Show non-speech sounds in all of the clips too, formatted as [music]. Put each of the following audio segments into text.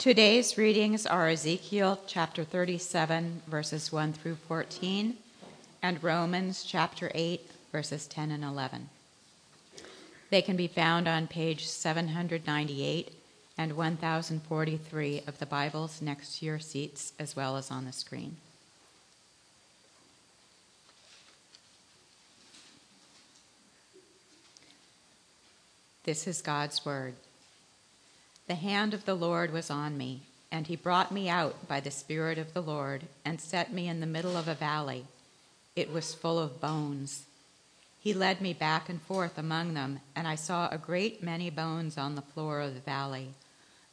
Today's readings are Ezekiel chapter 37, verses 1 through 14, and Romans chapter 8, verses 10 and 11. They can be found on page 798 and 1043 of the Bibles next to your seats, as well as on the screen. This is God's Word. The hand of the Lord was on me, and he brought me out by the Spirit of the Lord and set me in the middle of a valley. It was full of bones. He led me back and forth among them, and I saw a great many bones on the floor of the valley,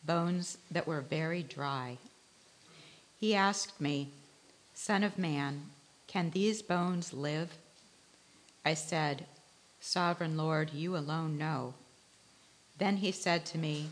bones that were very dry. He asked me, Son of man, can these bones live? I said, Sovereign Lord, you alone know. Then he said to me,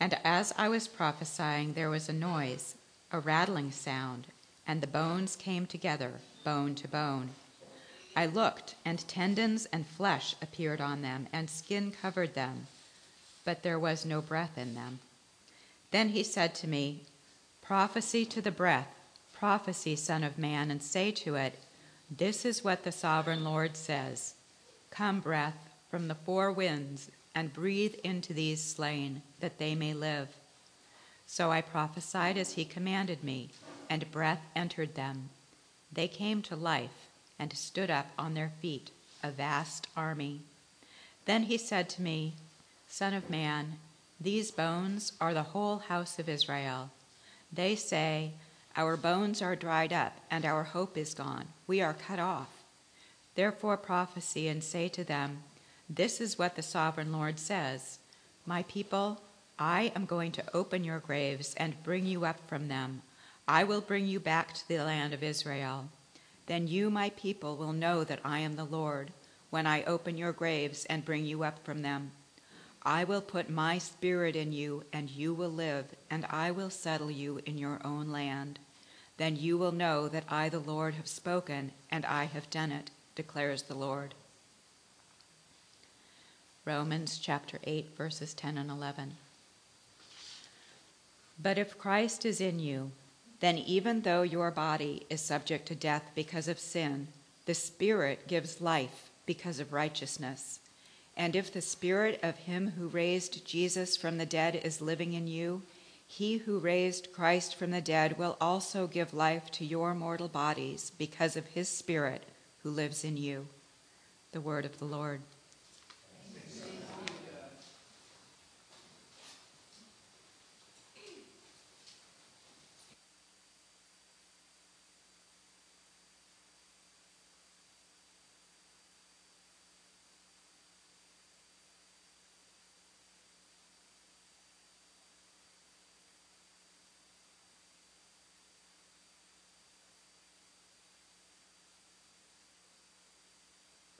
And as I was prophesying, there was a noise, a rattling sound, and the bones came together, bone to bone. I looked, and tendons and flesh appeared on them, and skin covered them, but there was no breath in them. Then he said to me, Prophesy to the breath, prophecy, Son of Man, and say to it, This is what the sovereign Lord says Come, breath, from the four winds and breathe into these slain, that they may live. So I prophesied as he commanded me, and breath entered them. They came to life and stood up on their feet, a vast army. Then he said to me, Son of man, these bones are the whole house of Israel. They say, Our bones are dried up, and our hope is gone. We are cut off. Therefore prophesy and say to them, this is what the sovereign Lord says My people, I am going to open your graves and bring you up from them. I will bring you back to the land of Israel. Then you, my people, will know that I am the Lord when I open your graves and bring you up from them. I will put my spirit in you, and you will live, and I will settle you in your own land. Then you will know that I, the Lord, have spoken, and I have done it, declares the Lord. Romans chapter 8, verses 10 and 11. But if Christ is in you, then even though your body is subject to death because of sin, the Spirit gives life because of righteousness. And if the Spirit of Him who raised Jesus from the dead is living in you, he who raised Christ from the dead will also give life to your mortal bodies because of His Spirit who lives in you. The word of the Lord.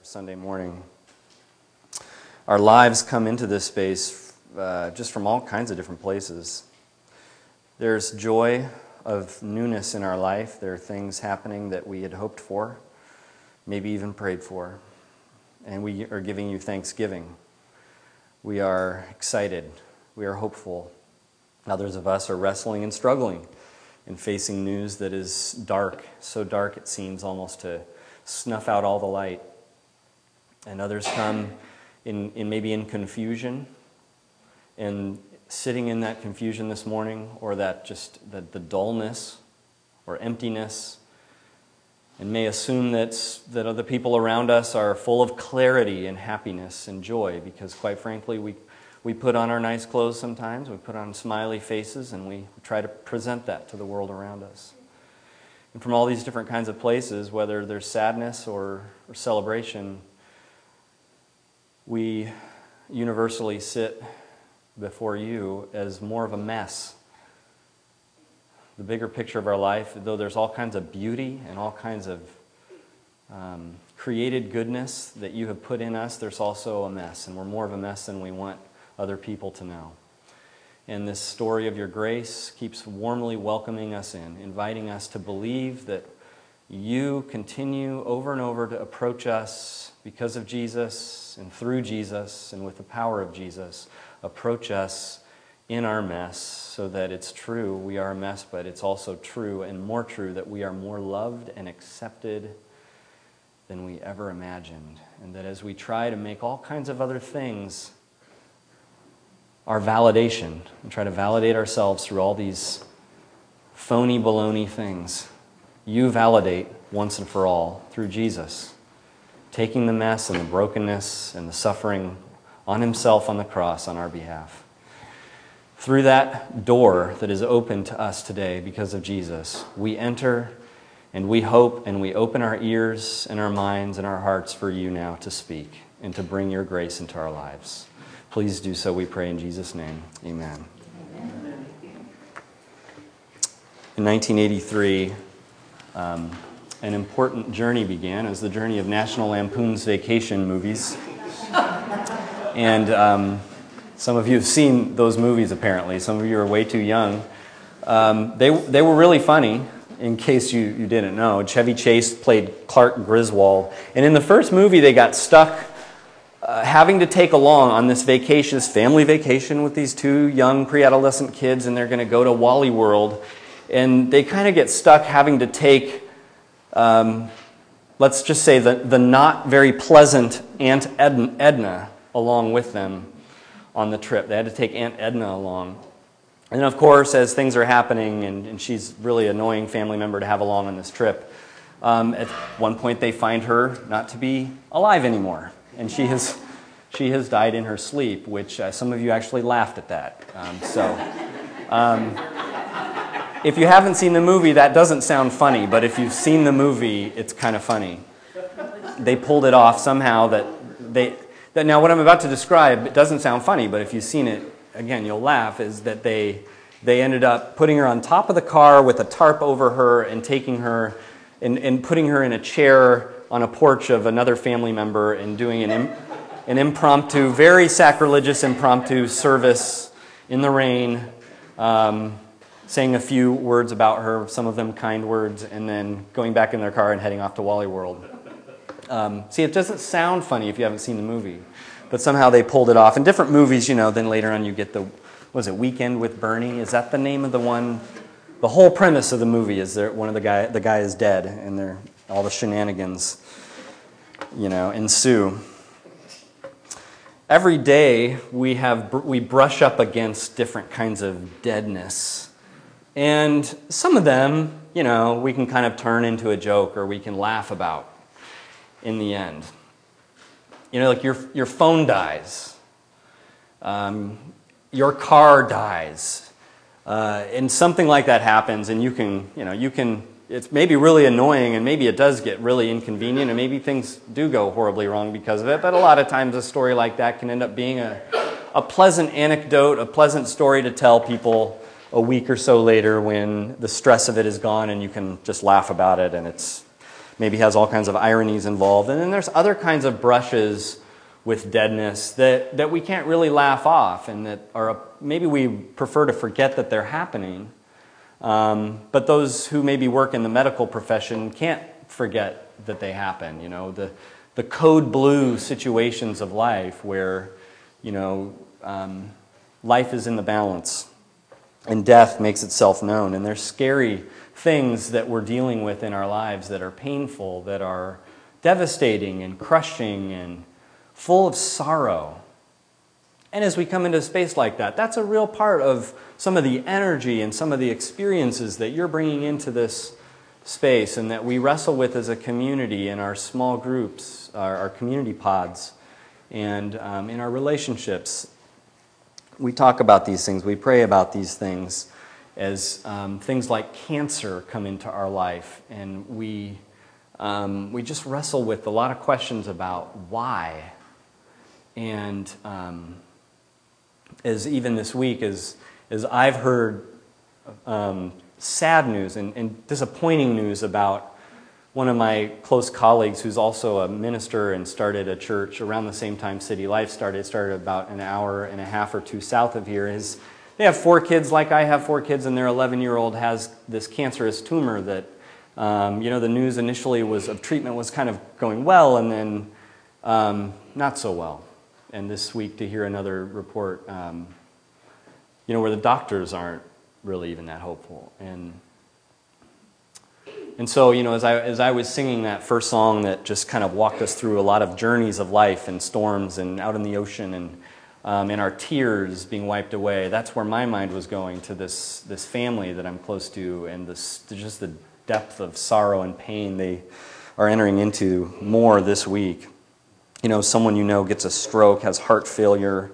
Sunday morning. Our lives come into this space uh, just from all kinds of different places. There's joy of newness in our life. There are things happening that we had hoped for, maybe even prayed for. And we are giving you thanksgiving. We are excited. We are hopeful. Others of us are wrestling and struggling and facing news that is dark, so dark it seems almost to snuff out all the light and others come in, in maybe in confusion. And sitting in that confusion this morning or that just the, the dullness or emptiness and may assume that, that other people around us are full of clarity and happiness and joy because quite frankly we, we put on our nice clothes sometimes we put on smiley faces and we try to present that to the world around us. And from all these different kinds of places whether there's sadness or, or celebration we universally sit before you as more of a mess the bigger picture of our life, though there's all kinds of beauty and all kinds of um, created goodness that you have put in us, there's also a mess, and we're more of a mess than we want other people to know. And this story of your grace keeps warmly welcoming us in, inviting us to believe that you continue over and over to approach us because of Jesus and through Jesus and with the power of Jesus. Approach us in our mess so that it's true we are a mess, but it's also true and more true that we are more loved and accepted than we ever imagined. And that as we try to make all kinds of other things our validation and try to validate ourselves through all these phony baloney things, you validate once and for all through Jesus, taking the mess and the brokenness and the suffering on himself on the cross on our behalf. Through that door that is open to us today because of Jesus, we enter and we hope and we open our ears and our minds and our hearts for you now to speak and to bring your grace into our lives. Please do so, we pray in Jesus' name. Amen. Amen. In 1983, um, an important journey began. It was the journey of National Lampoon's Vacation movies. [laughs] and um, some of you have seen those movies, apparently. Some of you are way too young. Um, they, they were really funny, in case you, you didn't know. Chevy Chase played Clark Griswold. And in the first movie, they got stuck uh, having to take along on this vacation, this family vacation with these two young pre adolescent kids, and they're going to go to Wally World. And they kind of get stuck having to take, um, let's just say, the, the not very pleasant Aunt Edna along with them on the trip. They had to take Aunt Edna along. And of course, as things are happening, and, and she's really annoying family member to have along on this trip, um, at one point they find her not to be alive anymore. And she has, she has died in her sleep, which uh, some of you actually laughed at that. Um, so, um, if you haven't seen the movie, that doesn't sound funny, but if you've seen the movie, it's kind of funny. They pulled it off somehow that they. That now, what I'm about to describe, it doesn't sound funny, but if you've seen it, again, you'll laugh, is that they, they ended up putting her on top of the car with a tarp over her and taking her and, and putting her in a chair on a porch of another family member and doing an, Im, an impromptu, very sacrilegious impromptu service in the rain, um, saying a few words about her, some of them kind words, and then going back in their car and heading off to Wally World. Um, see, it doesn't sound funny if you haven't seen the movie but somehow they pulled it off. In different movies, you know, then later on you get the, was it Weekend with Bernie? Is that the name of the one? The whole premise of the movie is that one of the guy, the guy is dead, and they're, all the shenanigans, you know, ensue. Every day we have we brush up against different kinds of deadness, and some of them, you know, we can kind of turn into a joke or we can laugh about in the end. You know, like your, your phone dies, um, your car dies, uh, and something like that happens, and you can, you know, you can, it's maybe really annoying, and maybe it does get really inconvenient, and maybe things do go horribly wrong because of it, but a lot of times a story like that can end up being a, a pleasant anecdote, a pleasant story to tell people a week or so later when the stress of it is gone and you can just laugh about it and it's maybe has all kinds of ironies involved. And then there's other kinds of brushes with deadness that, that we can't really laugh off and that are maybe we prefer to forget that they're happening. Um, but those who maybe work in the medical profession can't forget that they happen. You know, the, the code blue situations of life where, you know, um, life is in the balance and death makes itself known. And they're scary things that we're dealing with in our lives that are painful, that are devastating and crushing and full of sorrow. And as we come into a space like that, that's a real part of some of the energy and some of the experiences that you're bringing into this space and that we wrestle with as a community in our small groups, our, our community pods, and um, in our relationships. We talk about these things, we pray about these things as um, things like cancer come into our life, and we, um, we just wrestle with a lot of questions about why. And um, as even this week, as, as I've heard um, sad news and, and disappointing news about one of my close colleagues who's also a minister and started a church around the same time City Life started, started about an hour and a half or two south of here, is they have four kids, like I have four kids, and their 11 year old has this cancerous tumor that, um, you know, the news initially was of treatment was kind of going well and then um, not so well. And this week to hear another report, um, you know, where the doctors aren't really even that hopeful. And and so, you know, as I, as I was singing that first song that just kind of walked us through a lot of journeys of life and storms and out in the ocean and, um, and our tears being wiped away, that's where my mind was going to this, this family that I'm close to and this, just the depth of sorrow and pain they are entering into more this week. You know, someone you know gets a stroke, has heart failure.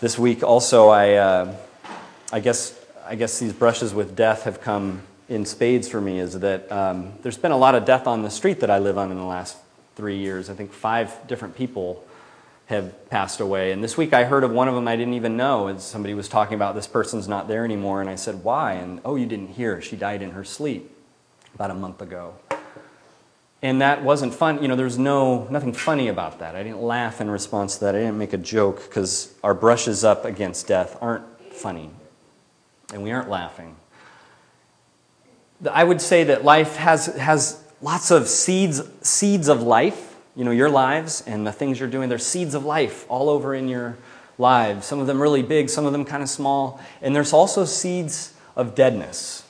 This week also, I, uh, I, guess, I guess these brushes with death have come in spades for me is that um, there's been a lot of death on the street that I live on in the last three years. I think five different people have passed away. And this week I heard of one of them I didn't even know. And somebody was talking about this person's not there anymore. And I said, why? And oh, you didn't hear. She died in her sleep about a month ago. And that wasn't fun. You know, there's no nothing funny about that. I didn't laugh in response to that. I didn't make a joke because our brushes up against death aren't funny. And we aren't laughing. I would say that life has, has lots of seeds, seeds of life, you know, your lives and the things you're doing. There's seeds of life all over in your lives. Some of them really big, some of them kind of small. And there's also seeds of deadness.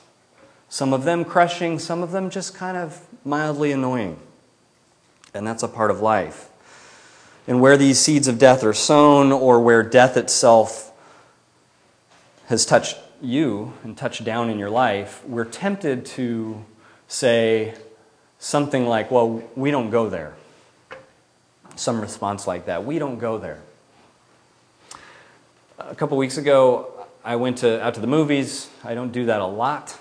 Some of them crushing, some of them just kind of mildly annoying. And that's a part of life. And where these seeds of death are sown, or where death itself has touched you and touch down in your life, we're tempted to say something like, Well, we don't go there. Some response like that. We don't go there. A couple weeks ago, I went to, out to the movies. I don't do that a lot.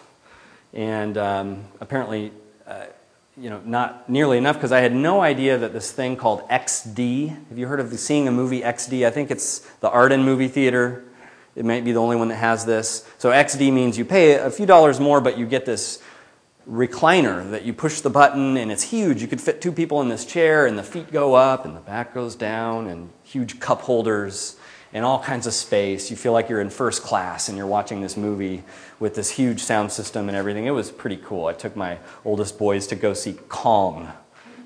And um, apparently, uh, you know, not nearly enough because I had no idea that this thing called XD. Have you heard of seeing a movie XD? I think it's the Arden movie theater it might be the only one that has this. So XD means you pay a few dollars more, but you get this recliner that you push the button and it's huge. You could fit two people in this chair and the feet go up and the back goes down and huge cup holders and all kinds of space. You feel like you're in first class and you're watching this movie with this huge sound system and everything. It was pretty cool. I took my oldest boys to go see Kong,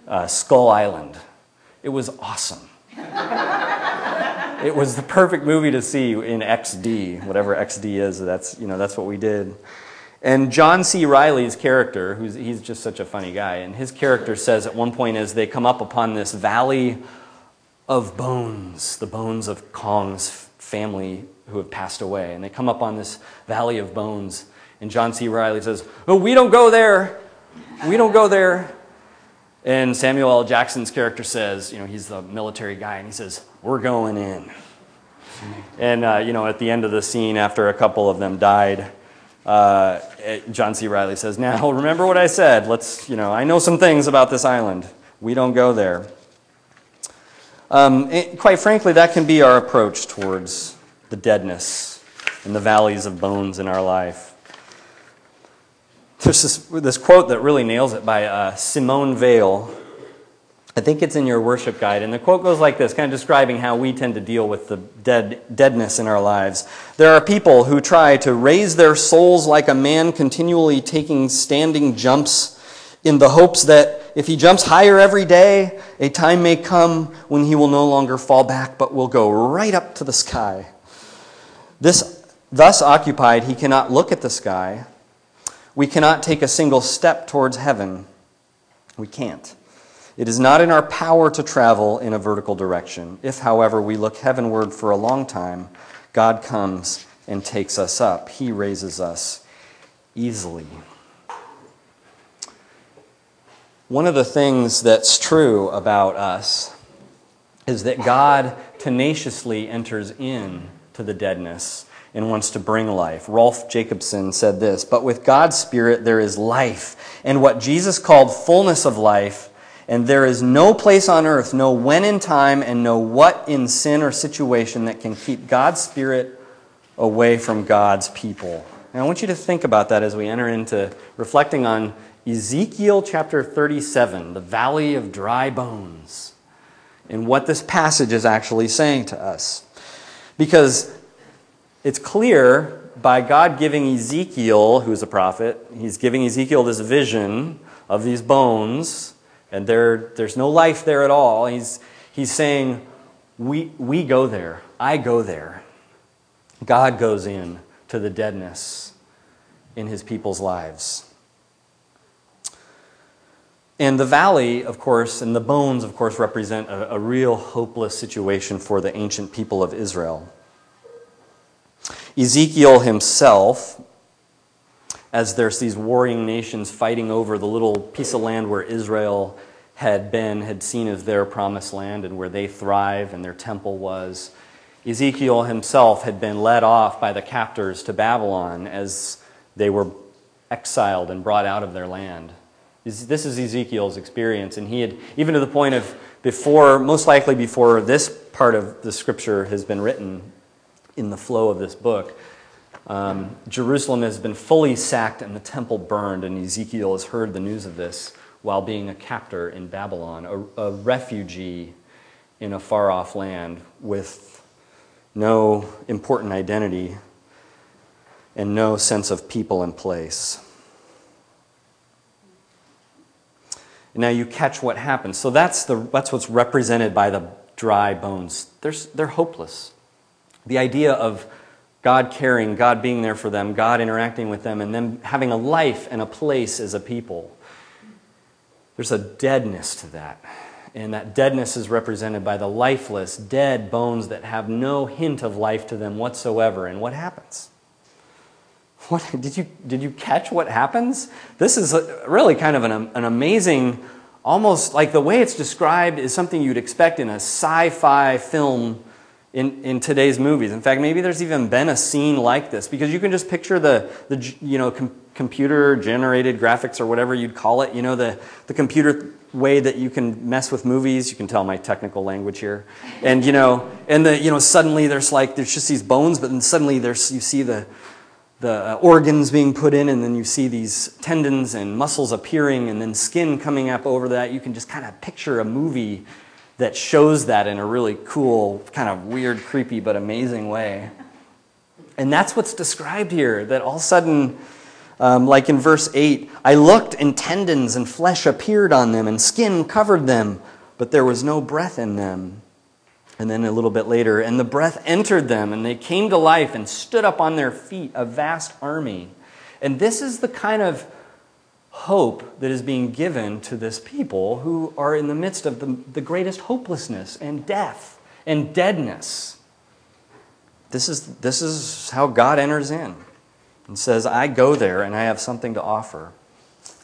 uh, Skull Island. It was awesome. [laughs] it was the perfect movie to see in XD, whatever XD is. That's you know that's what we did. And John C. Reilly's character, who's he's just such a funny guy, and his character says at one point as they come up upon this valley of bones, the bones of Kong's family who have passed away, and they come up on this valley of bones, and John C. Reilly says, "Oh, we don't go there. We don't go there." And Samuel L. Jackson's character says, you know, he's the military guy, and he says, We're going in. And, uh, you know, at the end of the scene, after a couple of them died, uh, John C. Reilly says, Now, [laughs] remember what I said. Let's, you know, I know some things about this island. We don't go there. Um, it, quite frankly, that can be our approach towards the deadness and the valleys of bones in our life. There's this, this quote that really nails it by uh, Simone Weil. I think it's in your worship guide. And the quote goes like this, kind of describing how we tend to deal with the dead, deadness in our lives. There are people who try to raise their souls like a man continually taking standing jumps in the hopes that if he jumps higher every day, a time may come when he will no longer fall back, but will go right up to the sky. This, thus occupied, he cannot look at the sky we cannot take a single step towards heaven. We can't. It is not in our power to travel in a vertical direction. If, however, we look heavenward for a long time, God comes and takes us up. He raises us easily. One of the things that's true about us is that God tenaciously enters in to the deadness and wants to bring life. Rolf Jacobson said this But with God's Spirit there is life, and what Jesus called fullness of life, and there is no place on earth, no when in time, and no what in sin or situation that can keep God's Spirit away from God's people. And I want you to think about that as we enter into reflecting on Ezekiel chapter 37, the valley of dry bones, and what this passage is actually saying to us. Because it's clear by God giving Ezekiel, who's a prophet, he's giving Ezekiel this vision of these bones, and there, there's no life there at all. He's, he's saying, we, we go there. I go there. God goes in to the deadness in his people's lives. And the valley, of course, and the bones, of course, represent a, a real hopeless situation for the ancient people of Israel. Ezekiel himself, as there's these warring nations fighting over the little piece of land where Israel had been, had seen as their promised land and where they thrive and their temple was. Ezekiel himself had been led off by the captors to Babylon as they were exiled and brought out of their land. This is Ezekiel's experience, and he had, even to the point of before, most likely before this part of the scripture has been written in the flow of this book, um, Jerusalem has been fully sacked and the temple burned, and Ezekiel has heard the news of this while being a captor in Babylon, a, a refugee in a far off land with no important identity and no sense of people and place. Now you catch what happens. So that's, the, that's what's represented by the dry bones. They're, they're hopeless. The idea of God caring, God being there for them, God interacting with them, and them having a life and a place as a people. There's a deadness to that. And that deadness is represented by the lifeless, dead bones that have no hint of life to them whatsoever. And what happens? What, did, you, did you catch what happens? This is a, really kind of an, an amazing, almost like the way it's described is something you'd expect in a sci fi film in, in today's movies. In fact, maybe there's even been a scene like this because you can just picture the, the you know, com- computer generated graphics or whatever you'd call it, you know, the, the computer way that you can mess with movies. You can tell my technical language here. And, you know, and the, you know, suddenly there's like, there's just these bones, but then suddenly there's, you see the, the uh, organs being put in, and then you see these tendons and muscles appearing, and then skin coming up over that. You can just kind of picture a movie that shows that in a really cool, kind of weird, creepy, but amazing way. And that's what's described here that all of a sudden, um, like in verse 8, I looked and tendons and flesh appeared on them, and skin covered them, but there was no breath in them. And then a little bit later, and the breath entered them, and they came to life and stood up on their feet, a vast army. And this is the kind of hope that is being given to this people who are in the midst of the, the greatest hopelessness and death and deadness. This is, this is how God enters in and says, I go there and I have something to offer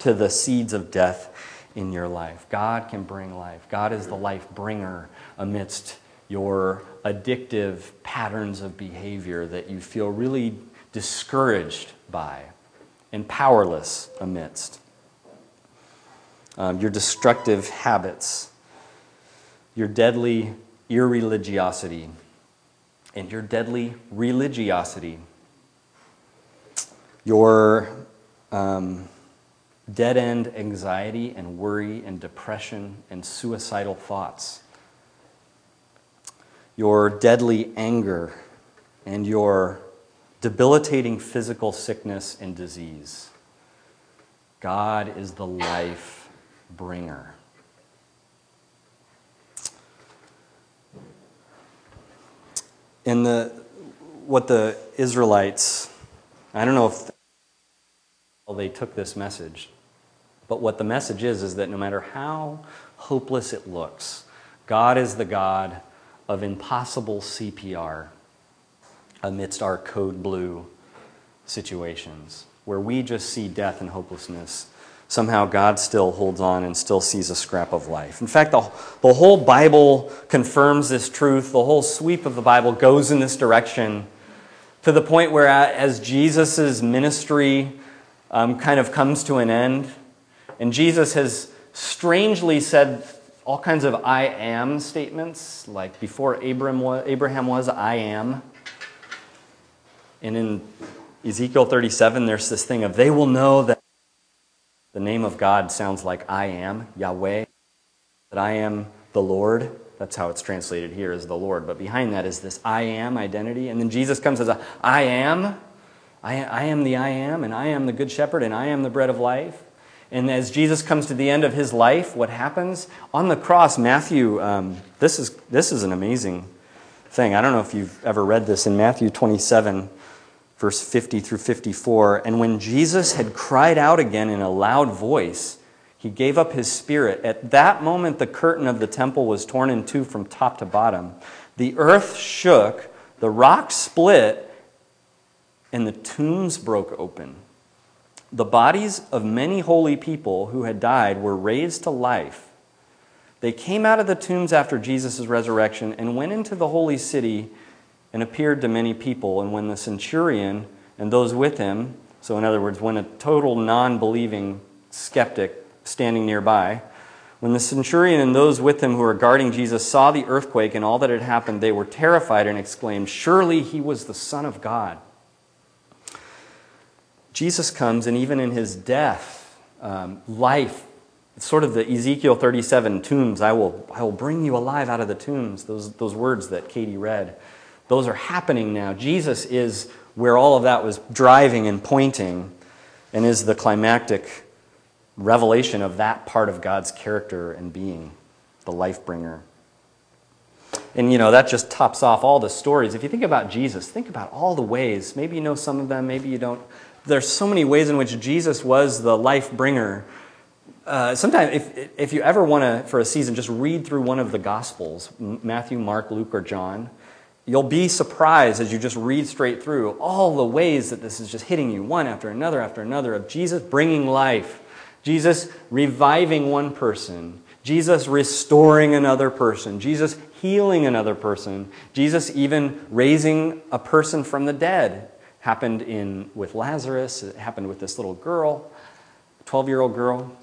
to the seeds of death in your life. God can bring life. God is the life bringer amidst your addictive patterns of behavior that you feel really discouraged by and powerless amidst. Um, your destructive habits, your deadly irreligiosity, and your deadly religiosity, your um, dead end anxiety and worry and depression and suicidal thoughts, your deadly anger, and your debilitating physical sickness and disease. God is the life bringer. In the what the Israelites, I don't know if they took this message, but what the message is is that no matter how hopeless it looks, God is the God of impossible CPR amidst our code blue situations where we just see death and hopelessness. Somehow God still holds on and still sees a scrap of life. In fact, the, the whole Bible confirms this truth. The whole sweep of the Bible goes in this direction to the point where, as Jesus' ministry um, kind of comes to an end, and Jesus has strangely said all kinds of I am statements, like before Abraham was, Abraham was I am. And in Ezekiel 37, there's this thing of they will know that the name of God sounds like I am, Yahweh, that I am the Lord. That's how it's translated here as the Lord. But behind that is this I am identity. And then Jesus comes as a I am. I, I am the I am, and I am the good shepherd, and I am the bread of life. And as Jesus comes to the end of his life, what happens? On the cross, Matthew, um, this, is, this is an amazing thing. I don't know if you've ever read this in Matthew 27, verse 50 through 54. And when Jesus had cried out again in a loud voice, he gave up his spirit. At that moment, the curtain of the temple was torn in two from top to bottom. The earth shook, the rocks split, and the tombs broke open. The bodies of many holy people who had died were raised to life. They came out of the tombs after Jesus' resurrection and went into the holy city and appeared to many people. And when the centurion and those with him, so in other words, when a total non believing skeptic standing nearby, when the centurion and those with him who were guarding Jesus saw the earthquake and all that had happened, they were terrified and exclaimed, Surely he was the Son of God. Jesus comes, and even in his death, um, life, it's sort of the Ezekiel 37 tombs, I will, I will bring you alive out of the tombs, those, those words that Katie read. Those are happening now. Jesus is where all of that was driving and pointing, and is the climactic revelation of that part of God's character and being, the life bringer. And you know, that just tops off all the stories. If you think about Jesus, think about all the ways. Maybe you know some of them, maybe you don't there's so many ways in which Jesus was the life bringer. Uh, sometimes, if, if you ever want to, for a season, just read through one of the Gospels Matthew, Mark, Luke, or John you'll be surprised as you just read straight through all the ways that this is just hitting you, one after another after another, of Jesus bringing life, Jesus reviving one person, Jesus restoring another person, Jesus healing another person, Jesus even raising a person from the dead happened in, with Lazarus, it happened with this little girl, 12 year old girl.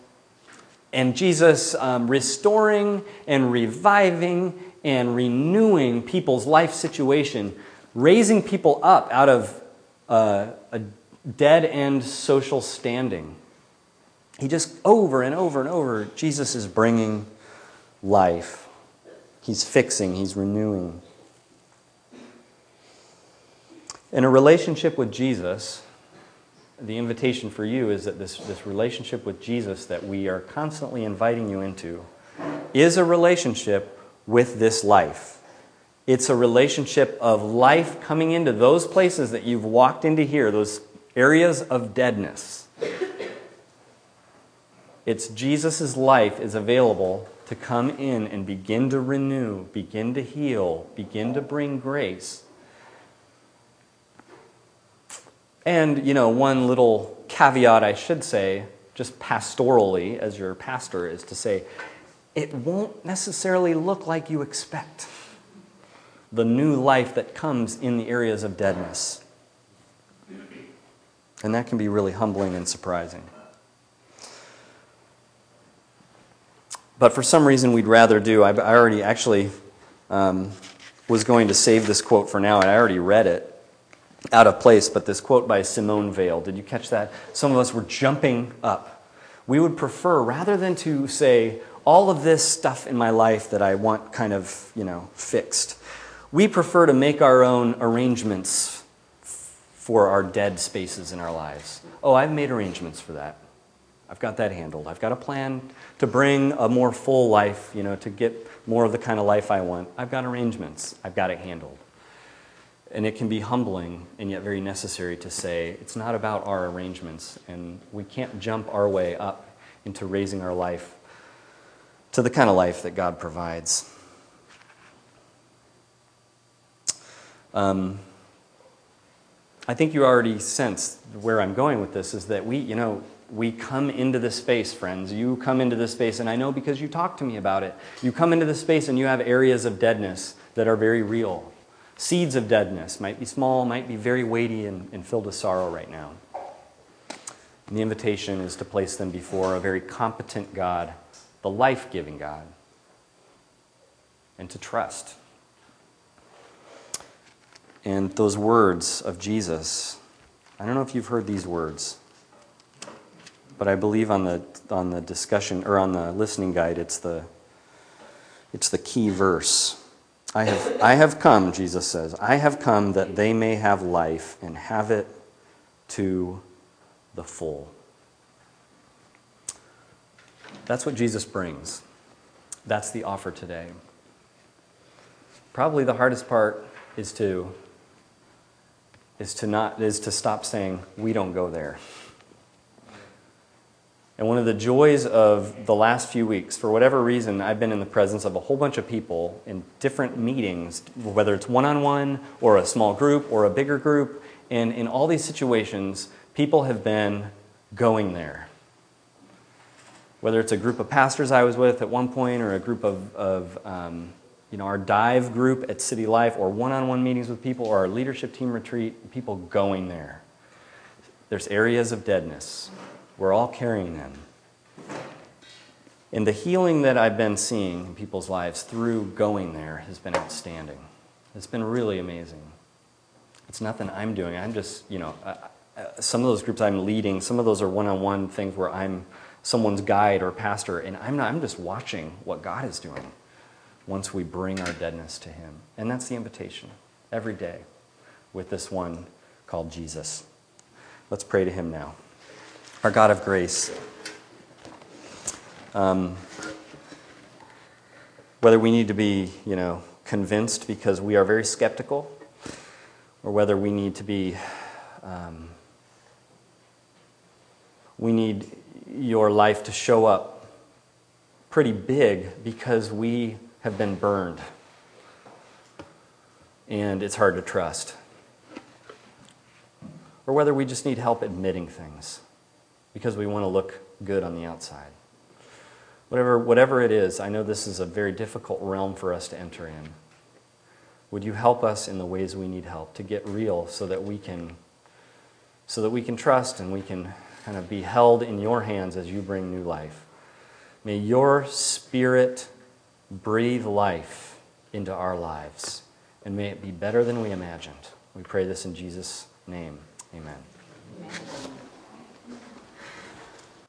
And Jesus um, restoring and reviving and renewing people's life situation, raising people up out of uh, a dead end social standing. He just over and over and over, Jesus is bringing life. He's fixing, he's renewing. In a relationship with Jesus, the invitation for you is that this, this relationship with Jesus that we are constantly inviting you into is a relationship with this life. It's a relationship of life coming into those places that you've walked into here, those areas of deadness. It's Jesus' life is available to come in and begin to renew, begin to heal, begin to bring grace And, you know, one little caveat I should say, just pastorally, as your pastor, is to say, it won't necessarily look like you expect the new life that comes in the areas of deadness. And that can be really humbling and surprising. But for some reason, we'd rather do. I, already actually um, was going to save this quote for now, and I already read it out of place, but this quote by Simone Weil. Did you catch that? Some of us were jumping up. We would prefer, rather than to say, all of this stuff in my life that I want kind of, you know, fixed, we prefer to make our own arrangements for our dead spaces in our lives. Oh, I've made arrangements for that. I've got that handled. I've got a plan to bring a more full life, you know, to get more of the kind of life I want. I've got arrangements. I've got it handled. And it can be humbling and yet very necessary to say it's not about our arrangements, and we can't jump our way up into raising our life to the kind of life that God provides. Um, I think you already sense where I'm going with this is that we, you know, we come into this space, friends. You come into this space, and I know because you talk to me about it. You come into this space and you have areas of deadness that are very real. Seeds of deadness might be small, might be very weighty and, and filled with sorrow right now. And the invitation is to place them before a very competent God, the life giving God, and to trust. And those words of Jesus I don't know if you've heard these words, but I believe on the, on the discussion or on the listening guide, it's the, it's the key verse. I have, I have come, Jesus says, I have come that they may have life and have it to the full. That's what Jesus brings. That's the offer today. Probably the hardest part is to is to not is to stop saying we don't go there. And one of the joys of the last few weeks, for whatever reason, I've been in the presence of a whole bunch of people in different meetings, whether it's one on one or a small group or a bigger group. And in all these situations, people have been going there. Whether it's a group of pastors I was with at one point or a group of, of um, you know, our dive group at City Life or one on one meetings with people or our leadership team retreat, people going there. There's areas of deadness. We're all carrying them. And the healing that I've been seeing in people's lives through going there has been outstanding. It's been really amazing. It's nothing I'm doing. I'm just, you know, uh, some of those groups I'm leading, some of those are one on one things where I'm someone's guide or pastor, and I'm, not, I'm just watching what God is doing once we bring our deadness to Him. And that's the invitation every day with this one called Jesus. Let's pray to Him now. Our God of grace, um, whether we need to be, you know, convinced because we are very skeptical, or whether we need to be, um, we need your life to show up pretty big because we have been burned. And it's hard to trust. Or whether we just need help admitting things because we want to look good on the outside. Whatever, whatever it is, I know this is a very difficult realm for us to enter in. Would you help us in the ways we need help to get real so that we can so that we can trust and we can kind of be held in your hands as you bring new life. May your spirit breathe life into our lives. And may it be better than we imagined. We pray this in Jesus' name. Amen. Amen.